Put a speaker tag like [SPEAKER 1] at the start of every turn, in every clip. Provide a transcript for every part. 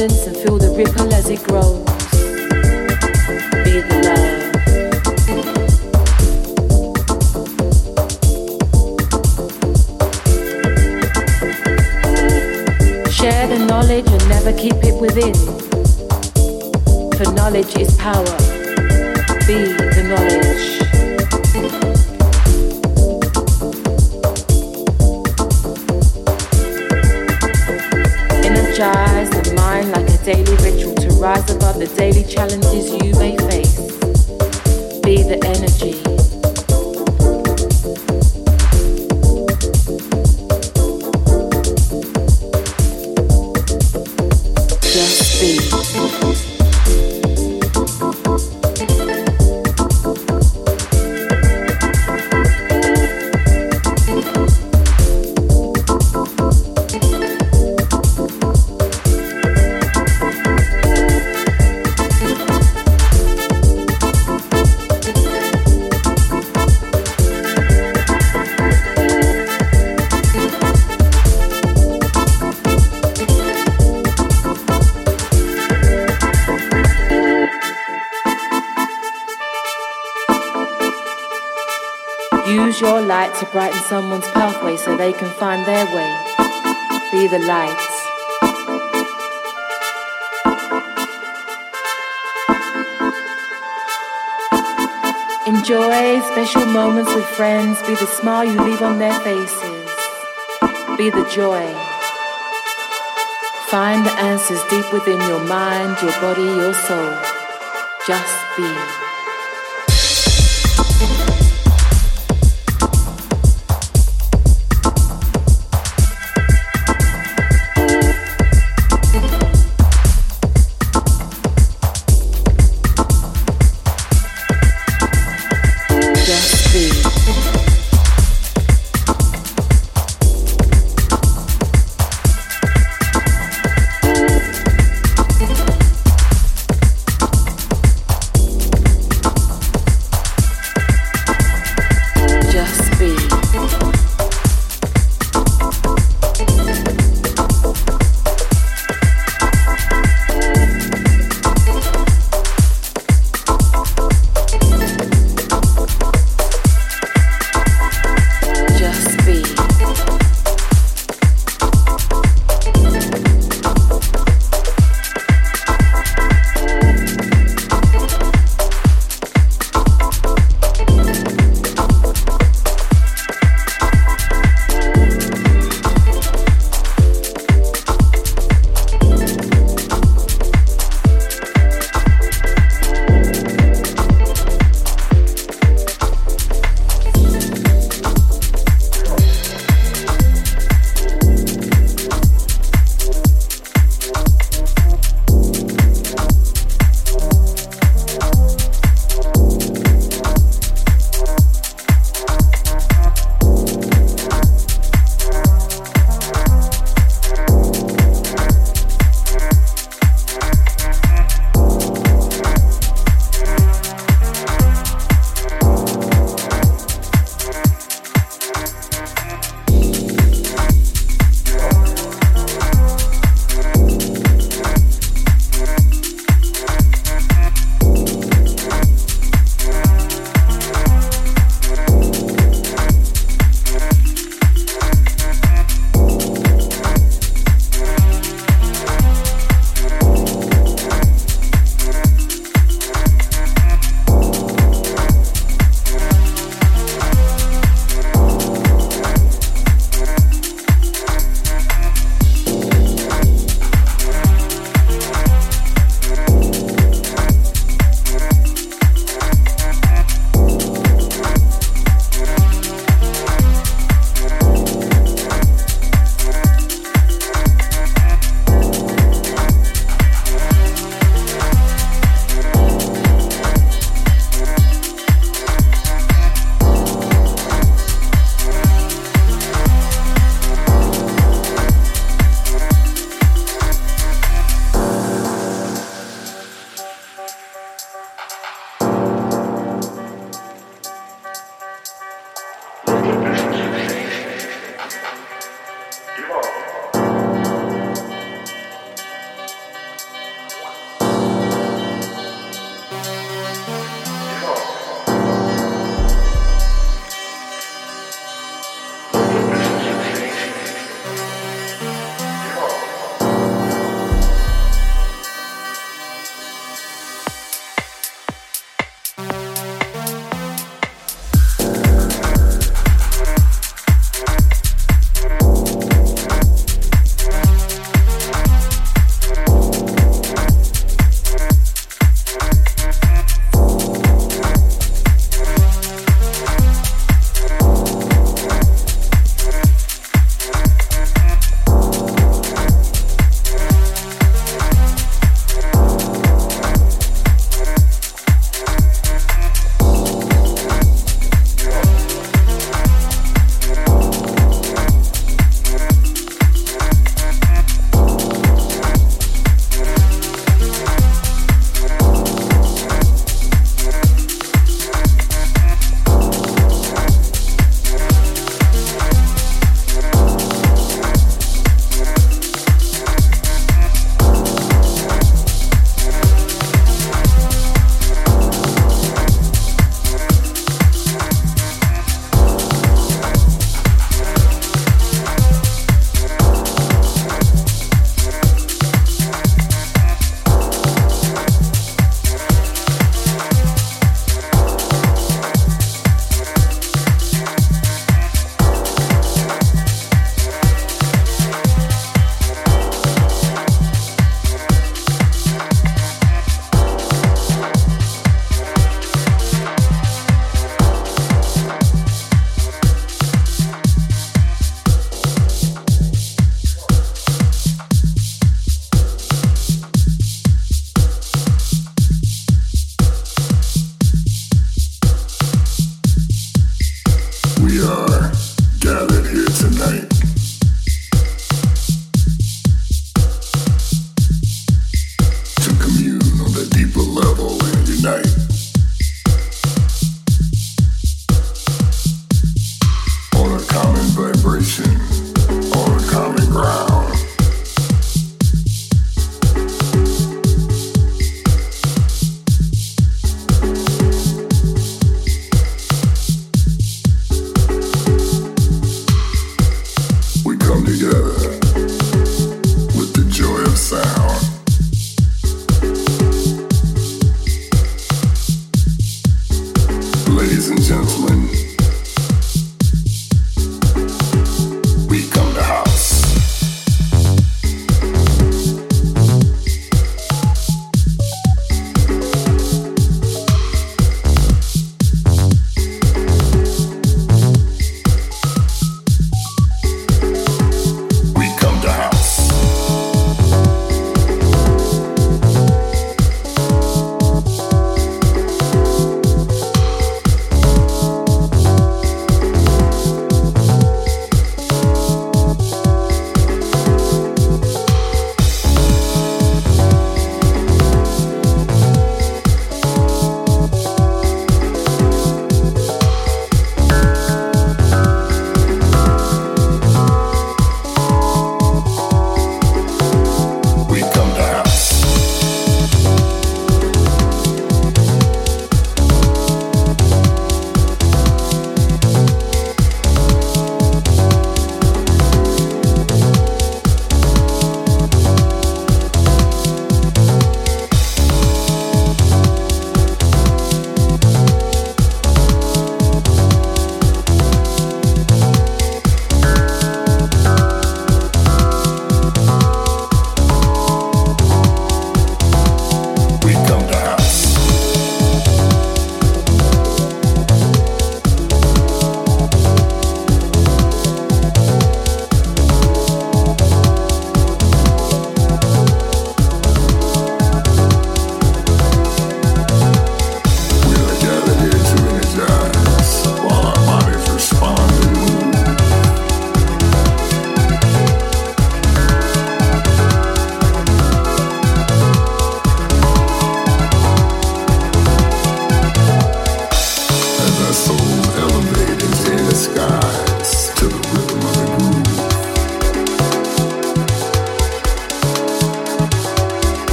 [SPEAKER 1] abundance and feel the ripple as it grows. Be the love. Share the knowledge and never keep it within. For knowledge is power. Be the knowledge. daily ritual to rise above the daily challenges you may face. Be the energy someone's pathway so they can find their way. Be the light. Enjoy special moments with friends. Be the smile you leave on their faces. Be the joy. Find the answers deep within your mind, your body, your soul. Just be.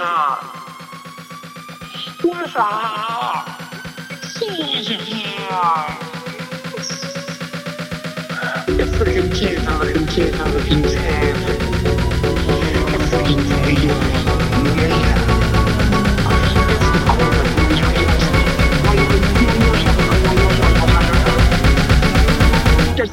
[SPEAKER 2] 呀，多少？谢谢呀。The
[SPEAKER 3] freaking kids are looking kids are looking sad. The freaking video is
[SPEAKER 4] made up. Just